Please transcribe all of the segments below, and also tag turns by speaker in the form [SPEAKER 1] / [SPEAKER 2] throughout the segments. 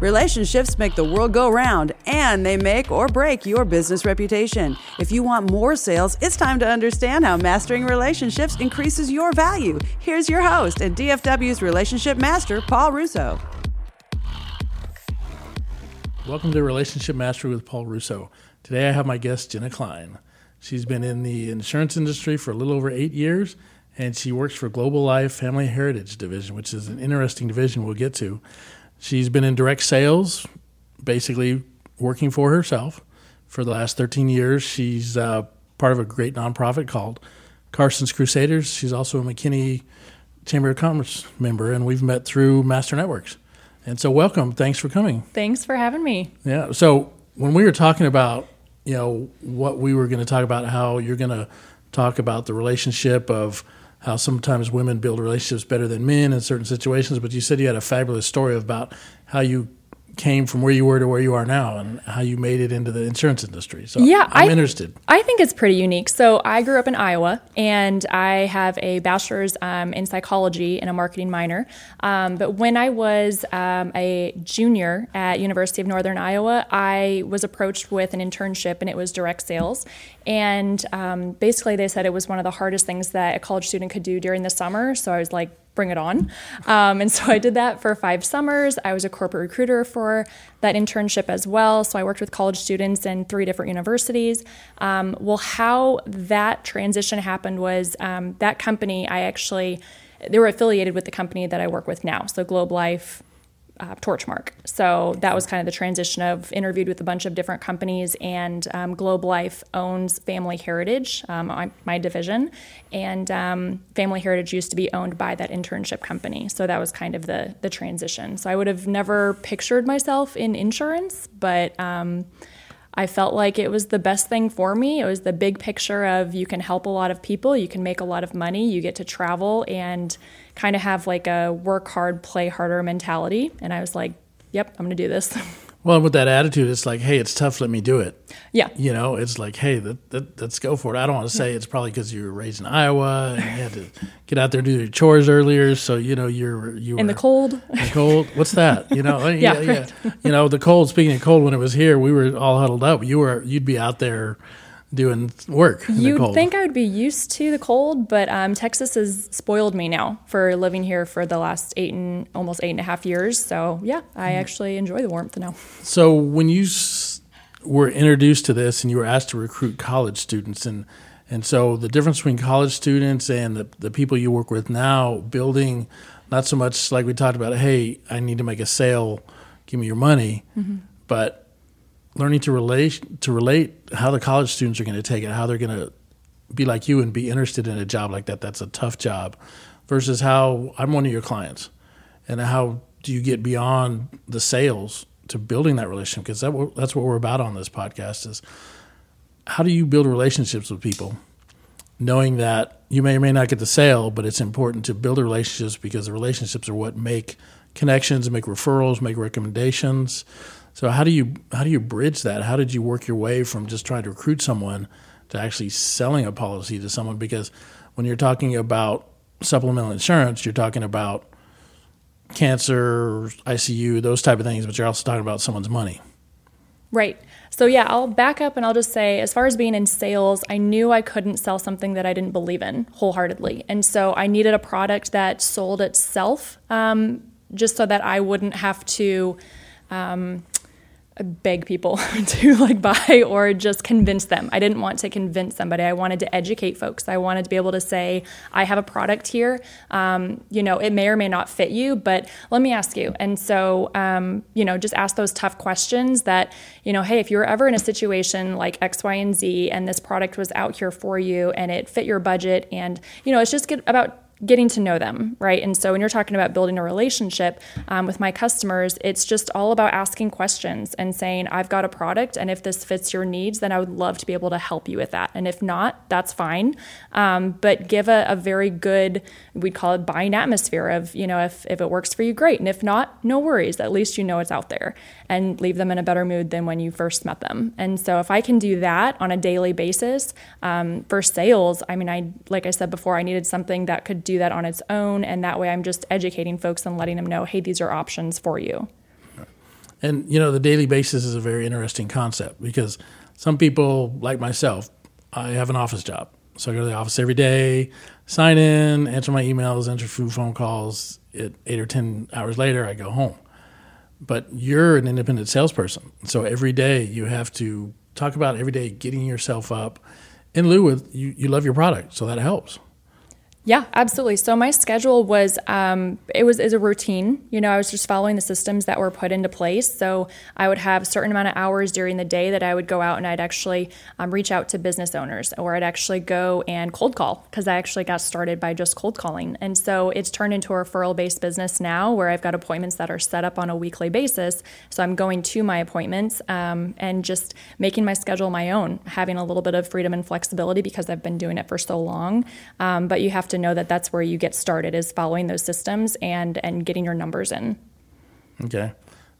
[SPEAKER 1] Relationships make the world go round, and they make or break your business reputation. If you want more sales, it's time to understand how mastering relationships increases your value. Here's your host and DFW's relationship master, Paul Russo.
[SPEAKER 2] Welcome to Relationship Mastery with Paul Russo. Today I have my guest, Jenna Klein. She's been in the insurance industry for a little over eight years, and she works for Globe Life Family Heritage Division, which is an interesting division we'll get to. She's been in direct sales, basically working for herself for the last 13 years. She's uh, part of a great nonprofit called Carson's Crusaders. She's also a McKinney Chamber of Commerce member, and we've met through Master Networks. And so, welcome. Thanks for coming.
[SPEAKER 3] Thanks for having me.
[SPEAKER 2] Yeah. So, when we were talking about, you know, what we were going to talk about, how you're going to talk about the relationship of how sometimes women build relationships better than men in certain situations. But you said you had a fabulous story about how you came from where you were to where you are now and how you made it into the insurance industry. So
[SPEAKER 3] yeah,
[SPEAKER 2] I'm
[SPEAKER 3] I,
[SPEAKER 2] interested.
[SPEAKER 3] I think it's pretty unique. So I grew up in Iowa and I have a bachelor's um, in psychology and a marketing minor. Um, but when I was um, a junior at University of Northern Iowa, I was approached with an internship and it was direct sales. And um, basically they said it was one of the hardest things that a college student could do during the summer. So I was like, bring it on. Um, and so I did that for five summers. I was a corporate recruiter for that internship as well. So I worked with college students in three different universities. Um, well, how that transition happened was um, that company, I actually, they were affiliated with the company that I work with now. So Globe Life, uh, Torchmark. So that was kind of the transition of interviewed with a bunch of different companies, and um, Globe Life owns Family Heritage, um, my division, and um, Family Heritage used to be owned by that internship company. So that was kind of the the transition. So I would have never pictured myself in insurance, but um, I felt like it was the best thing for me. It was the big picture of you can help a lot of people, you can make a lot of money, you get to travel and kind of have like a work hard, play harder mentality. And I was like, yep, I'm going to do this.
[SPEAKER 2] Well, with that attitude, it's like, hey, it's tough. Let me do it.
[SPEAKER 3] Yeah.
[SPEAKER 2] You know, it's like, hey, that, that, let's go for it. I don't want to say it's probably because you were raised in Iowa and you had to get out there and do your chores earlier. So you know, you're you were
[SPEAKER 3] in the cold. In
[SPEAKER 2] the cold. What's that? You know,
[SPEAKER 3] yeah,
[SPEAKER 2] yeah, yeah. You know, the cold. Speaking of cold, when it was here, we were all huddled up. You were, you'd be out there doing work.
[SPEAKER 3] You'd think I would be used to the cold, but um, Texas has spoiled me now for living here for the last eight and almost eight and a half years. So yeah, I mm. actually enjoy the warmth now.
[SPEAKER 2] So when you s- were introduced to this and you were asked to recruit college students and and so the difference between college students and the, the people you work with now, building not so much like we talked about, hey, I need to make a sale, give me your money, mm-hmm. but learning to relate to relate how the college students are going to take it, how they're going to be like you and be interested in a job like that. That's a tough job, versus how I'm one of your clients, and how do you get beyond the sales to building that relationship? Because that, that's what we're about on this podcast is how do you build relationships with people, knowing that you may or may not get the sale, but it's important to build relationships because the relationships are what make connections, make referrals, make recommendations. So how do you how do you bridge that? How did you work your way from just trying to recruit someone to actually selling a policy to someone? Because when you're talking about supplemental insurance, you're talking about cancer, ICU, those type of things, but you're also talking about someone's money.
[SPEAKER 3] Right. So yeah, I'll back up and I'll just say, as far as being in sales, I knew I couldn't sell something that I didn't believe in wholeheartedly, and so I needed a product that sold itself, um, just so that I wouldn't have to. Um, beg people to like buy or just convince them. I didn't want to convince somebody. I wanted to educate folks. I wanted to be able to say, I have a product here. Um, you know, it may or may not fit you, but let me ask you. And so, um, you know, just ask those tough questions that, you know, hey, if you were ever in a situation like X, Y, and Z, and this product was out here for you and it fit your budget, and, you know, it's just about getting to know them, right? And so when you're talking about building a relationship um, with my customers, it's just all about asking questions and saying, I've got a product, and if this fits your needs, then I would love to be able to help you with that. And if not, that's fine. Um, but give a, a, very good, we'd call it buying atmosphere of, you know, if, if it works for you, great. And if not, no worries. At least you know it's out there and leave them in a better mood than when you first met them. And so if I can do that on a daily basis um, for sales, I mean, I, like I said before, I needed something that could do that on its own. And that way I'm just educating folks and letting them know, hey, these are options for you.
[SPEAKER 2] And you know, the daily basis is a very interesting concept because some people, like myself, I have an office job, so I go to the office every day, sign in, answer my emails, answer few phone calls. It, eight or ten hours later, I go home. But you're an independent salesperson, so every day you have to talk about every day getting yourself up. In lieu with you, you love your product, so that helps.
[SPEAKER 3] Yeah, absolutely. So my schedule was um, it was is a routine. You know, I was just following the systems that were put into place. So I would have a certain amount of hours during the day that I would go out and I'd actually um, reach out to business owners, or I'd actually go and cold call because I actually got started by just cold calling. And so it's turned into a referral based business now, where I've got appointments that are set up on a weekly basis. So I'm going to my appointments um, and just making my schedule my own, having a little bit of freedom and flexibility because I've been doing it for so long. Um, but you have to to know that that's where you get started is following those systems and and getting your numbers in.
[SPEAKER 2] Okay.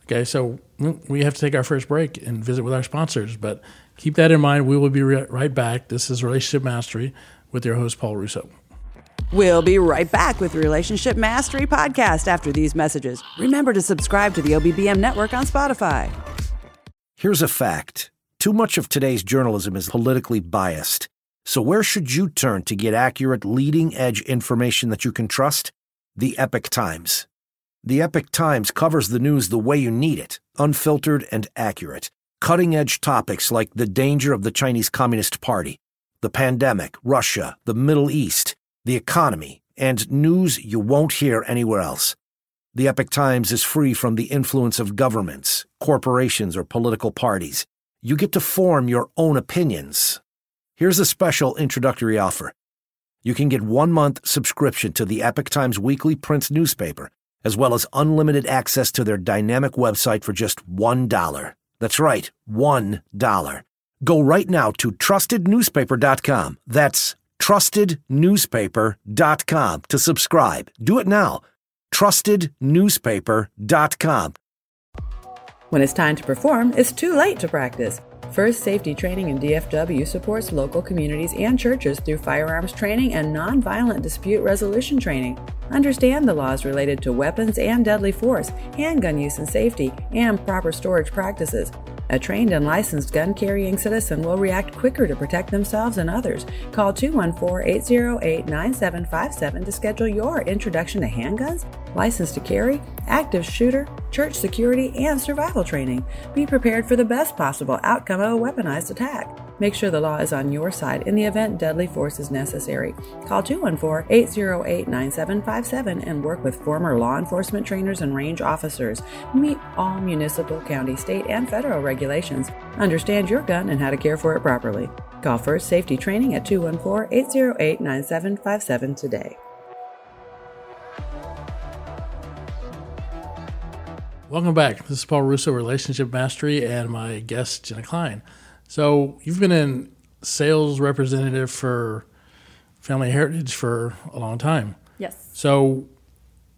[SPEAKER 2] Okay, so mm, we have to take our first break and visit with our sponsors, but keep that in mind. We will be right back. This is Relationship Mastery with your host, Paul Russo.
[SPEAKER 1] We'll be right back with Relationship Mastery Podcast after these messages. Remember to subscribe to the OBBM network on Spotify.
[SPEAKER 4] Here's a fact too much of today's journalism is politically biased. So, where should you turn to get accurate, leading edge information that you can trust? The Epoch Times. The Epoch Times covers the news the way you need it, unfiltered and accurate. Cutting edge topics like the danger of the Chinese Communist Party, the pandemic, Russia, the Middle East, the economy, and news you won't hear anywhere else. The Epoch Times is free from the influence of governments, corporations, or political parties. You get to form your own opinions Here's a special introductory offer. You can get one month subscription to the Epoch Times weekly print newspaper, as well as unlimited access to their dynamic website for just $1. That's right, $1. Go right now to trustednewspaper.com. That's trustednewspaper.com to subscribe. Do it now. Trustednewspaper.com.
[SPEAKER 1] When it's time to perform, it's too late to practice. First Safety Training in DFW supports local communities and churches through firearms training and nonviolent dispute resolution training. Understand the laws related to weapons and deadly force, handgun use and safety, and proper storage practices. A trained and licensed gun carrying citizen will react quicker to protect themselves and others. Call 214 808 9757 to schedule your introduction to handguns, license to carry, active shooter, church security, and survival training. Be prepared for the best possible outcome of a weaponized attack. Make sure the law is on your side in the event deadly force is necessary. Call 214 808 9757 and work with former law enforcement trainers and range officers. Meet all municipal, county, state, and federal regulations. Understand your gun and how to care for it properly. Call First Safety Training at 214 808 9757 today.
[SPEAKER 2] Welcome back. This is Paul Russo, Relationship Mastery, and my guest, Jenna Klein. So you've been in sales representative for Family Heritage for a long time.
[SPEAKER 3] Yes.
[SPEAKER 2] So,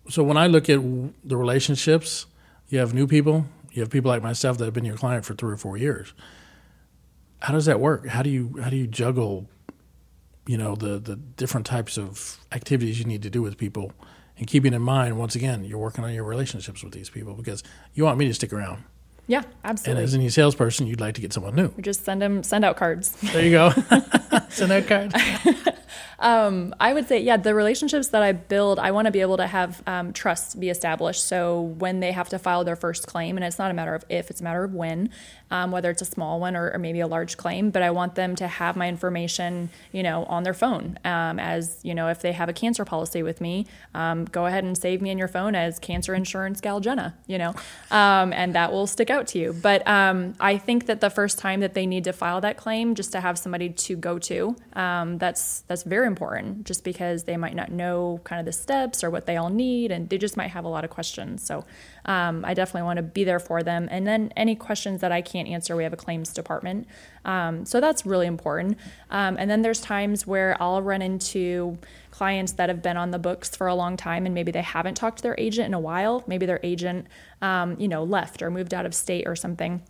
[SPEAKER 2] so when I look at the relationships, you have new people, you have people like myself that have been your client for three or four years. How does that work? How do you how do you juggle, you know, the the different types of activities you need to do with people, and keeping in mind once again you're working on your relationships with these people because you want me to stick around.
[SPEAKER 3] Yeah, absolutely.
[SPEAKER 2] And as any salesperson, you'd like to get someone new.
[SPEAKER 3] We just send them send out cards.
[SPEAKER 2] There you go. send out cards.
[SPEAKER 3] Um, I would say, yeah, the relationships that I build, I want to be able to have um, trust be established. So when they have to file their first claim, and it's not a matter of if, it's a matter of when, um, whether it's a small one or, or, maybe a large claim, but I want them to have my information, you know, on their phone. Um, as you know, if they have a cancer policy with me, um, go ahead and save me in your phone as cancer insurance gal Jenna, you know, um, and that will stick out to you. But I think that the first time that they need to file that claim, just to have somebody to go to, that's that's very important just because they might not know kind of the steps or what they all need and they just might have a lot of questions. So um, I definitely want to be there for them. And then any questions that I can't answer, we have a claims department. Um, so that's really important. Um, and then there's times where I'll run into clients that have been on the books for a long time and maybe they haven't talked to their agent in a while. Maybe their agent, um, you know, left or moved out of state or something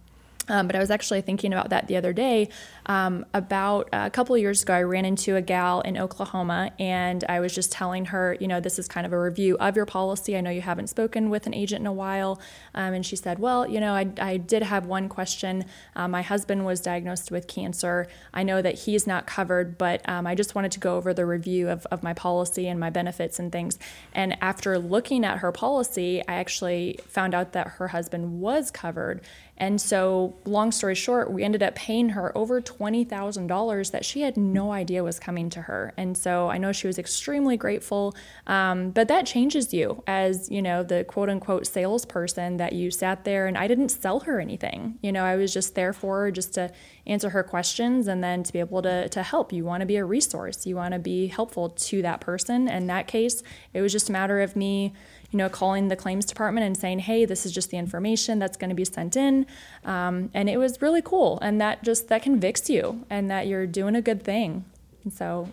[SPEAKER 3] Um, but I was actually thinking about that the other day. Um, about a couple years ago, I ran into a gal in Oklahoma, and I was just telling her, you know, this is kind of a review of your policy. I know you haven't spoken with an agent in a while. Um, and she said, Well, you know, I, I did have one question. Uh, my husband was diagnosed with cancer. I know that he's not covered, but um, I just wanted to go over the review of, of my policy and my benefits and things. And after looking at her policy, I actually found out that her husband was covered. And so, long story short, we ended up paying her over $20,000 that she had no idea was coming to her. And so, I know she was extremely grateful. Um, but that changes you as, you know, the quote unquote salesperson that you sat there and I didn't sell her anything. You know, I was just there for her just to answer her questions and then to be able to, to help. You want to be a resource, you want to be helpful to that person. In that case, it was just a matter of me you know, calling the claims department and saying, hey, this is just the information that's going to be sent in. Um, and it was really cool. And that just, that convicts you and that you're doing a good thing. And so,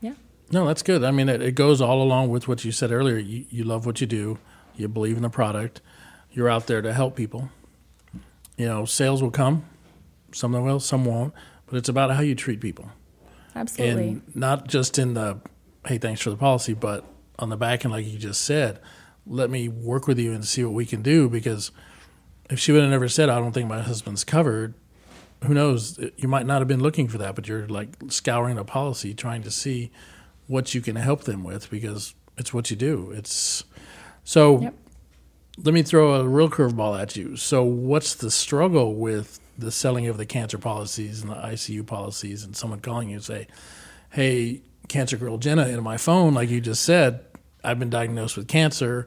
[SPEAKER 3] yeah.
[SPEAKER 2] No, that's good. I mean, it, it goes all along with what you said earlier. You, you love what you do, you believe in the product, you're out there to help people. You know, sales will come, some will, some won't, but it's about how you treat people.
[SPEAKER 3] Absolutely.
[SPEAKER 2] And not just in the, hey, thanks for the policy, but on the back end, like you just said, let me work with you and see what we can do because if she would have never said, I don't think my husband's covered, who knows? You might not have been looking for that, but you're like scouring a policy trying to see what you can help them with because it's what you do. It's so yep. let me throw a real curveball at you. So, what's the struggle with the selling of the cancer policies and the ICU policies and someone calling you and say, Hey, cancer girl Jenna, in my phone, like you just said, I've been diagnosed with cancer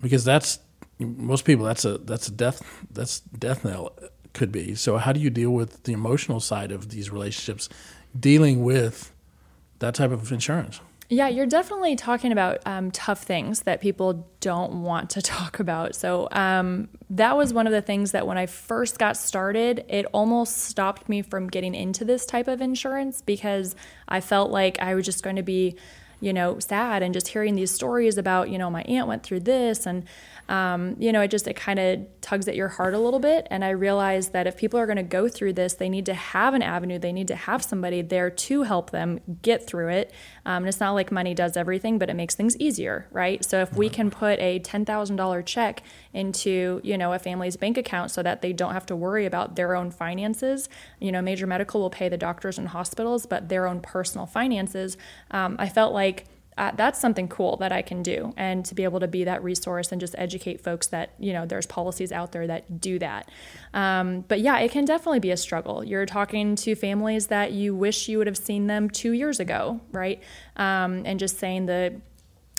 [SPEAKER 2] because that's most people that's a that's a death that's death knell could be. So how do you deal with the emotional side of these relationships dealing with that type of insurance?
[SPEAKER 3] Yeah, you're definitely talking about um, tough things that people don't want to talk about. So, um, that was one of the things that when I first got started, it almost stopped me from getting into this type of insurance because I felt like I was just going to be you know, sad and just hearing these stories about, you know, my aunt went through this and, um, you know, it just, it kind of tugs at your heart a little bit. And I realized that if people are going to go through this, they need to have an avenue, they need to have somebody there to help them get through it. Um, and it's not like money does everything, but it makes things easier, right? So if we can put a $10,000 check into, you know, a family's bank account so that they don't have to worry about their own finances, you know, major medical will pay the doctors and hospitals, but their own personal finances, um, I felt like uh, that's something cool that I can do and to be able to be that resource and just educate folks that you know there's policies out there that do that. Um, but yeah it can definitely be a struggle. You're talking to families that you wish you would have seen them two years ago right? Um, and just saying the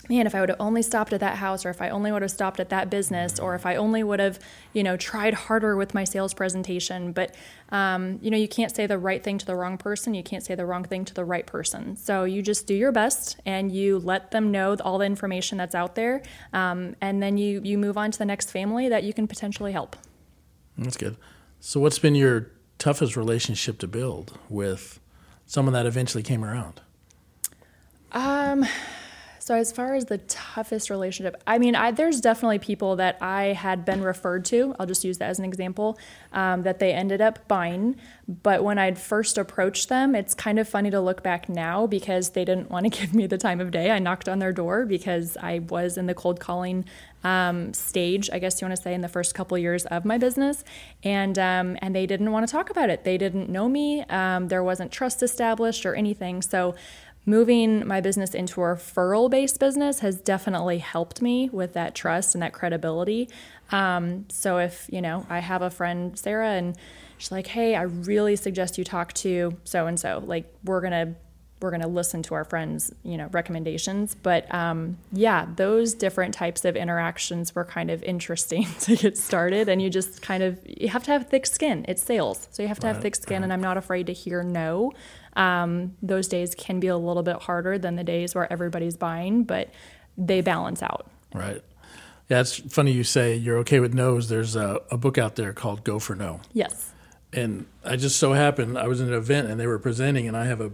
[SPEAKER 3] man, if I would have only stopped at that house, or if I only would have stopped at that business, or if I only would have, you know, tried harder with my sales presentation. But, um, you know, you can't say the right thing to the wrong person. You can't say the wrong thing to the right person. So you just do your best and you let them know all the information that's out there. Um, and then you, you move on to the next family that you can potentially help.
[SPEAKER 2] That's good. So, what's been your toughest relationship to build with someone that eventually came around?
[SPEAKER 3] Um, so as far as the toughest relationship, I mean, I, there's definitely people that I had been referred to. I'll just use that as an example um, that they ended up buying. But when I'd first approached them, it's kind of funny to look back now because they didn't want to give me the time of day. I knocked on their door because I was in the cold calling um, stage, I guess you want to say, in the first couple years of my business, and um, and they didn't want to talk about it. They didn't know me. Um, there wasn't trust established or anything. So moving my business into a referral based business has definitely helped me with that trust and that credibility. Um, so if, you know, I have a friend, Sarah, and she's like, hey, I really suggest you talk to so and so, like, we're going to we're going to listen to our friends you know recommendations. But um, yeah those different types of interactions were kind of interesting to get started. And you just kind of you have to have thick skin. It's sales. So you have to right. have thick skin and i'm not afraid to hear no um, those days can be a little bit harder than the days where everybody's buying, but they balance out.
[SPEAKER 2] Right. Yeah, it's funny you say you're okay with no's. There's a, a book out there called Go for No.
[SPEAKER 3] Yes.
[SPEAKER 2] And I just so happened I was in an event and they were presenting, and I have a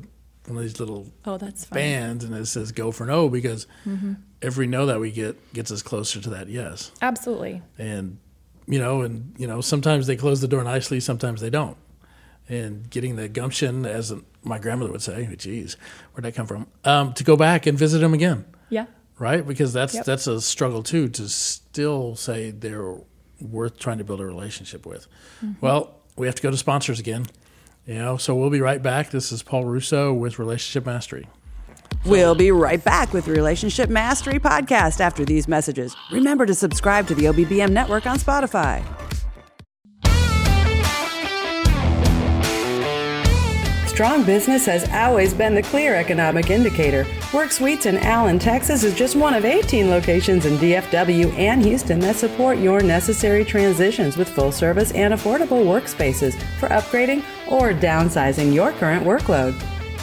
[SPEAKER 2] one of these little
[SPEAKER 3] oh that's
[SPEAKER 2] bands, and it says "Go for No" because mm-hmm. every no that we get gets us closer to that yes.
[SPEAKER 3] Absolutely.
[SPEAKER 2] And you know, and you know, sometimes they close the door nicely, sometimes they don't. And getting the gumption, as my grandmother would say, "Geez, where'd that come from?" Um, to go back and visit them again.
[SPEAKER 3] Yeah.
[SPEAKER 2] Right, because that's
[SPEAKER 3] Yep.
[SPEAKER 2] that's a struggle too to still say they're worth trying to build a relationship with. Well, we have to go to sponsors again. You know, so we'll be right back. This is Paul Russo with Relationship Mastery.
[SPEAKER 1] We'll be right back with Relationship Mastery Podcast after these messages. Remember to subscribe to the OBBM network on Spotify. Strong business has always been the clear economic indicator. WorkSuites in Allen, Texas is just one of 18 locations in DFW and Houston that support your necessary transitions with full service and affordable workspaces for upgrading or downsizing your current workload.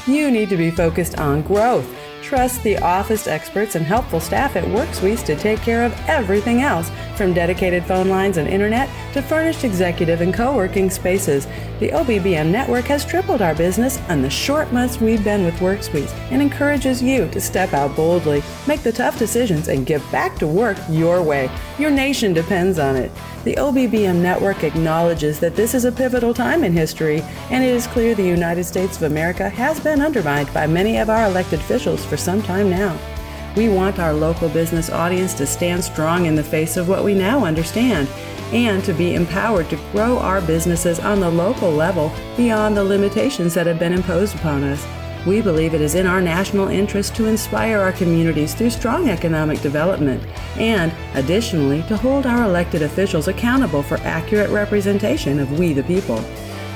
[SPEAKER 1] You need to be focused on growth. Trust the office experts and helpful staff at WorkSuites to take care of everything else, from dedicated phone lines and internet to furnished executive and co-working spaces. The OBBM network has tripled our business in the short months we've been with WorkSuites and encourages you to step out boldly, make the tough decisions, and get back to work your way. Your nation depends on it. The OBBM network acknowledges that this is a pivotal time in history, and it is clear the United States of America has been undermined by many of our elected officials for some time now. We want our local business audience to stand strong in the face of what we now understand and to be empowered to grow our businesses on the local level beyond the limitations that have been imposed upon us. We believe it is in our national interest to inspire our communities through strong economic development and, additionally, to hold our elected officials accountable for accurate representation of we the people.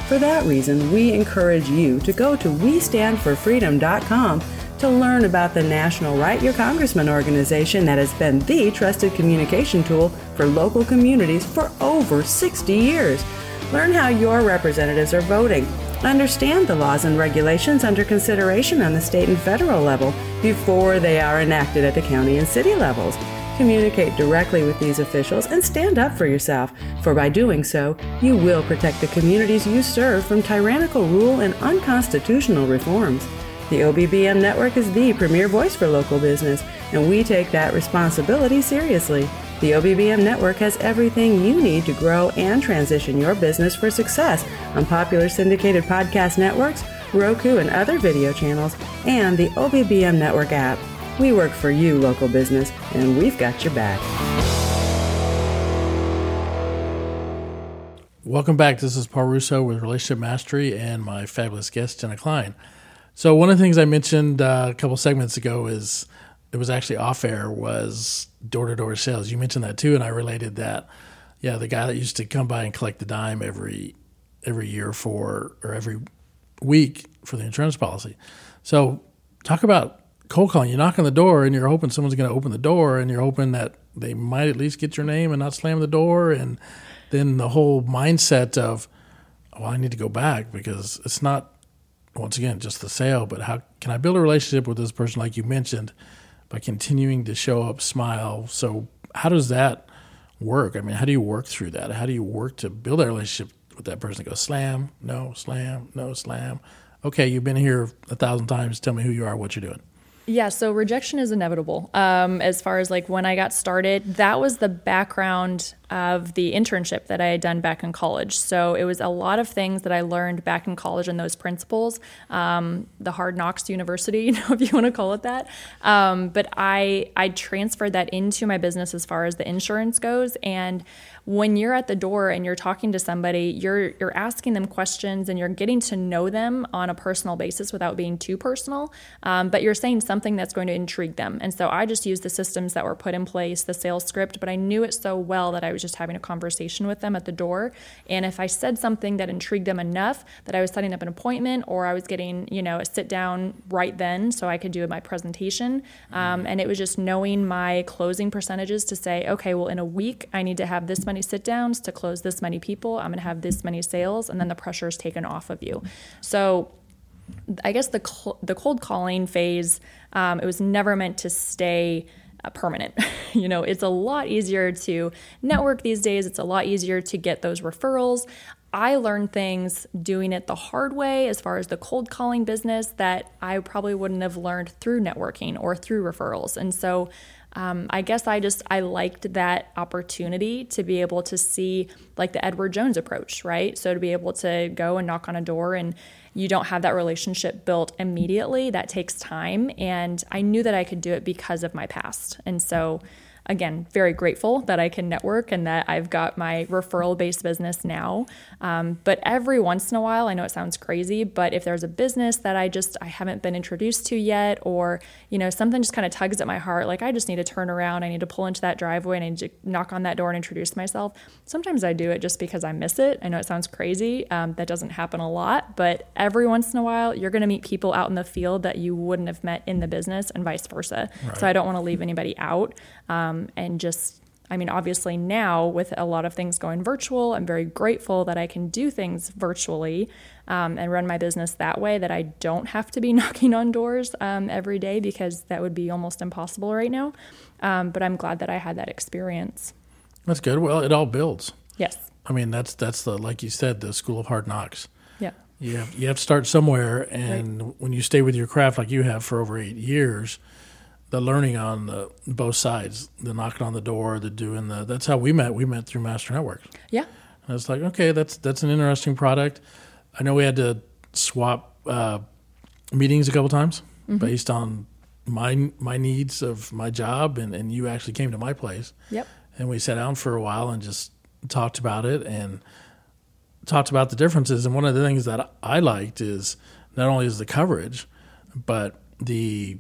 [SPEAKER 1] For that reason, we encourage you to go to WeStandForFreedom.com to learn about the National Write Your Congressman organization that has been the trusted communication tool for local communities for over 60 years. Learn how your representatives are voting. Understand the laws and regulations under consideration on the state and federal level before they are enacted at the county and city levels. Communicate directly with these officials and stand up for yourself, for by doing so, you will protect the communities you serve from tyrannical rule and unconstitutional reforms. The OBBM network is the premier voice for local business, and we take that responsibility seriously. The OBBM network has everything you need to grow and transition your business for success on popular syndicated podcast networks, Roku and other video channels, and the OBBM network app. We work for you, local business, and we've got your back.
[SPEAKER 2] Welcome back. This is Paul Russo with Relationship Mastery and my fabulous guest, Jenna Klein. So, one of the things I mentioned uh, a couple segments ago is it was actually off air was door to door sales. You mentioned that too, and I related that. Yeah, the guy that used to come by and collect the dime every every year for or every week for the insurance policy. So, talk about cold calling. You knock on the door and you're hoping someone's going to open the door, and you're hoping that they might at least get your name and not slam the door, and then the whole mindset of, well, I need to go back because it's not once again just the sale, but how can I build a relationship with this person, like you mentioned, by continuing to show up, smile? So, how does that work? I mean, how do you work through that? How do you work to build that relationship with that person? Go slam, no, slam, no, slam. Okay, you've been here a thousand times. Tell me who you are, what you're doing.
[SPEAKER 3] Yeah, so rejection is inevitable. Um, as far as like when I got started, that was the background of the internship that I had done back in college. So it was a lot of things that I learned back in college and those principles, um, the hard knocks university, you know, if you want to call it that. Um, but I I transferred that into my business as far as the insurance goes, and when you're at the door and you're talking to somebody, you're you're asking them questions and you're getting to know them on a personal basis without being too personal. Um, but you're saying something that's going to intrigue them. And so I just used the systems that were put in place, the sales script, but I knew it so well that I was just having a conversation with them at the door. And if I said something that intrigued them enough that I was setting up an appointment or I was getting, you know, a sit down right then so I could do my presentation. Um, and it was just knowing my closing percentages to say, okay, well, in a week, I need to have this many sit downs to close this many people. I'm going to have this many sales, and then the pressure is taken off of you. So, I guess the cl- the cold calling phase, um, it was never meant to stay uh, permanent. you know, it's a lot easier to network these days. It's a lot easier to get those referrals. I learned things doing it the hard way as far as the cold calling business that I probably wouldn't have learned through networking or through referrals. And so um, I guess I just I liked that opportunity to be able to see like the Edward Jones approach, right? So to be able to go and knock on a door and you don't have that relationship built immediately, that takes time. And I knew that I could do it because of my past. And so again, very grateful that I can network and that I've got my referral based business now. Um, but every once in a while, I know it sounds crazy, but if there's a business that I just I haven't been introduced to yet, or you know something just kind of tugs at my heart, like I just need to turn around, I need to pull into that driveway, and I need to knock on that door and introduce myself. Sometimes I do it just because I miss it. I know it sounds crazy. Um, that doesn't happen a lot, but every once in a while, you're going to meet people out in the field that you wouldn't have met in the business, and vice versa. Right. So I don't want to leave anybody out um, and just I mean, obviously, now with a lot of things going virtual, I'm very grateful that I can do things virtually um, and run my business that way, that I don't have to be knocking on doors um, every day because that would be almost impossible right now. Um, but I'm glad that I had that experience.
[SPEAKER 2] That's good. Well, it all builds.
[SPEAKER 3] Yes.
[SPEAKER 2] I mean, that's that's the like you said, the school of hard knocks.
[SPEAKER 3] Yeah.
[SPEAKER 2] You have, you have to start somewhere, and right. when you stay with your craft like you have for over eight years, the learning on the, both sides, the knocking on the door, the doing the. That's how we met. We met through Master Network.
[SPEAKER 3] Yeah.
[SPEAKER 2] And it's like, okay, that's that's an interesting product. I know we had to swap uh, meetings a couple times mm-hmm. based on my my needs of my job, and, and you actually came to my place.
[SPEAKER 3] Yep.
[SPEAKER 2] And we sat down for a while and just talked about it and talked about the differences. And one of the things that I liked is not only is the coverage, but the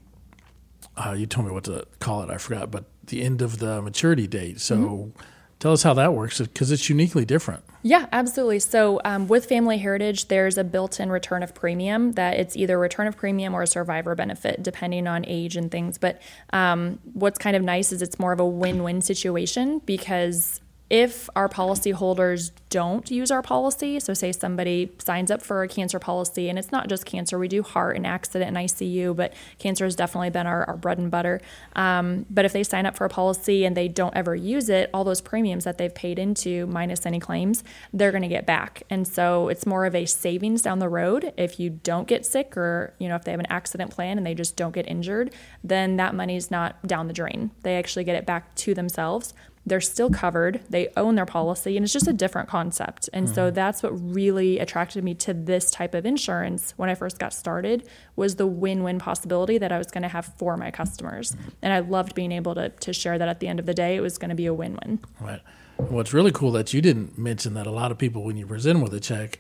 [SPEAKER 2] uh, you told me what to call it. I forgot, but the end of the maturity date. So. Mm-hmm. Tell us how that works because it's uniquely different.
[SPEAKER 3] Yeah, absolutely. So, um, with Family Heritage, there's a built in return of premium that it's either return of premium or a survivor benefit, depending on age and things. But um, what's kind of nice is it's more of a win win situation because if our policyholders don't use our policy, so say somebody signs up for a cancer policy, and it's not just cancer, we do heart and accident and ICU, but cancer has definitely been our, our bread and butter. Um, but if they sign up for a policy and they don't ever use it, all those premiums that they've paid into, minus any claims, they're going to get back. And so it's more of a savings down the road. If you don't get sick, or you know, if they have an accident plan and they just don't get injured, then that money's not down the drain. They actually get it back to themselves they're still covered. They own their policy and it's just a different concept. And mm-hmm. so that's what really attracted me to this type of insurance when i first got started was the win-win possibility that i was going to have for my customers. Mm-hmm. and i loved being able to, to share that at the end of the day it was going to be a win-win.
[SPEAKER 2] Right. What's really cool that you didn't mention that a lot of people when you present with a check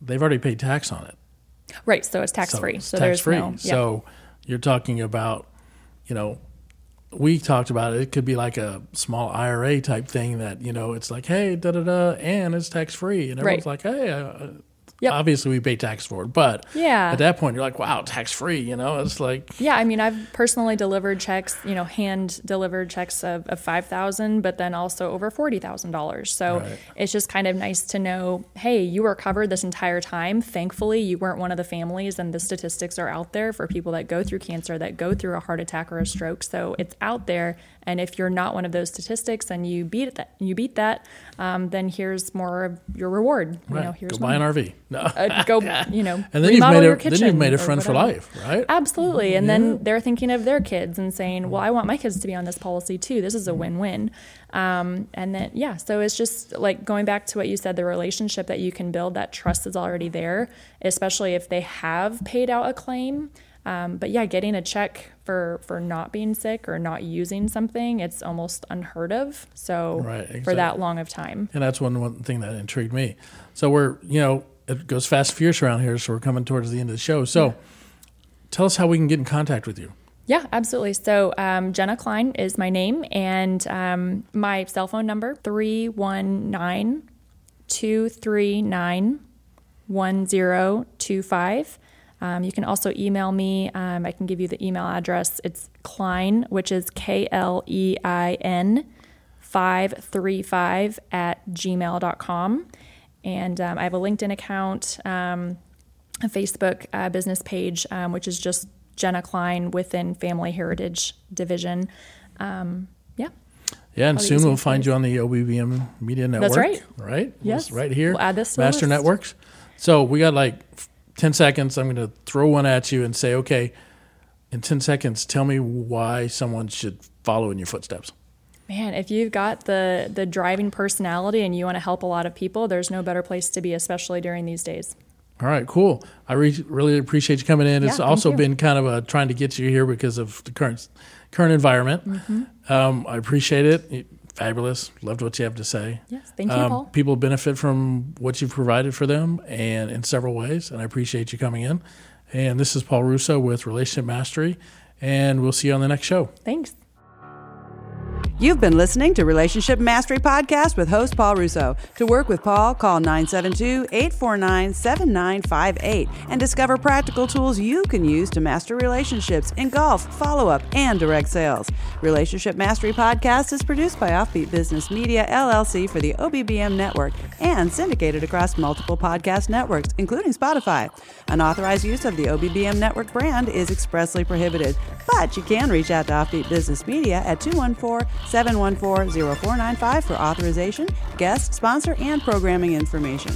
[SPEAKER 2] they've already paid tax on it.
[SPEAKER 3] Right so it's tax free so,
[SPEAKER 2] so tax free no, so you're talking about you know we talked about it. It could be like a small IRA type thing that you know it's like, hey, da da da, and it's tax free, and everyone's right. like, hey, uh, Yep. Obviously, we pay tax for it, but
[SPEAKER 3] yeah.
[SPEAKER 2] at that point, you're like, wow, tax free. You know, it's like
[SPEAKER 3] yeah. I mean, I've personally delivered checks, you know, hand delivered checks of, of five thousand, but then also over forty thousand dollars. So right. it's just kind of nice to know, hey, you were covered this entire time. Thankfully, you weren't one of the families, and the statistics are out there for people that go through cancer, that go through a heart attack or a stroke. So it's out there, and if you're not one of those statistics and you beat that, you beat that, um, then here's more of your reward.
[SPEAKER 2] Right.
[SPEAKER 3] You know, here's
[SPEAKER 2] go buy an RV. No.
[SPEAKER 3] uh, go, you know,
[SPEAKER 2] and then you've made a, then you've made a friend for life, right?
[SPEAKER 3] Absolutely. And yeah. then they're thinking of their kids and saying, well, I want my kids to be on this policy too. This is a win-win. Um, and then yeah, so it's just like going back to what you said, the relationship that you can build, that trust is already there, especially if they have paid out a claim. Um, but yeah, getting a check for for not being sick or not using something, it's almost unheard of. So right, exactly. for that long of time.
[SPEAKER 2] And that's one one thing that intrigued me. So we're you know it goes fast fierce around here, so we're coming towards the end of the show. So yeah. tell us how we can get in contact with you.
[SPEAKER 3] Yeah, absolutely. So um, Jenna Klein is my name, and um, my cell phone number 319 239 1025. Um, you can also email me. Um, I can give you the email address. It's Klein, which is K L E I N 535 at gmail.com. And um, I have a LinkedIn account, um, a Facebook uh, business page, um, which is just Jenna Klein within Family Heritage Division. Um, yeah.
[SPEAKER 2] Yeah, and soon we'll find you on the OBBM Media Network.
[SPEAKER 3] That's right.
[SPEAKER 2] Right?
[SPEAKER 3] Yes.
[SPEAKER 2] Right here.
[SPEAKER 3] We'll add this
[SPEAKER 2] Master Networks. So we got like 10 seconds, I'm going to throw one at you and say, okay, in 10 seconds, tell me why someone should follow in your footsteps.
[SPEAKER 3] Man, if you've got the the driving personality and you want to help a lot of people, there's no better place to be, especially during these days.
[SPEAKER 2] All right, cool. I re- really appreciate you coming in.
[SPEAKER 3] Yeah,
[SPEAKER 2] it's also
[SPEAKER 3] you.
[SPEAKER 2] been kind of a trying to get you here because of the current current environment.
[SPEAKER 3] Mm-hmm.
[SPEAKER 2] Um, I appreciate it. Fabulous. Loved what you have to say.
[SPEAKER 3] Yes, thank you,
[SPEAKER 2] Um,
[SPEAKER 3] Paul.
[SPEAKER 2] People benefit from what you've provided for them, and in several ways. And I appreciate you coming in. And this is Paul Russo with Relationship Mastery, and we'll see you on the next show.
[SPEAKER 3] Thanks.
[SPEAKER 5] You've been listening to Relationship Mastery Podcast with host Paul Russo. To work with Paul, call 972 849 7958 and discover practical tools you can use to master relationships in golf, follow up, and direct sales. Relationship Mastery Podcast is produced by Offbeat Business Media, LLC, for the OBBM network and syndicated across multiple podcast networks, including Spotify. Unauthorized use of the OBBM network brand is expressly prohibited, but you can reach out to Offbeat Business Media at 214 714 0495 for authorization, guest, sponsor, and programming information.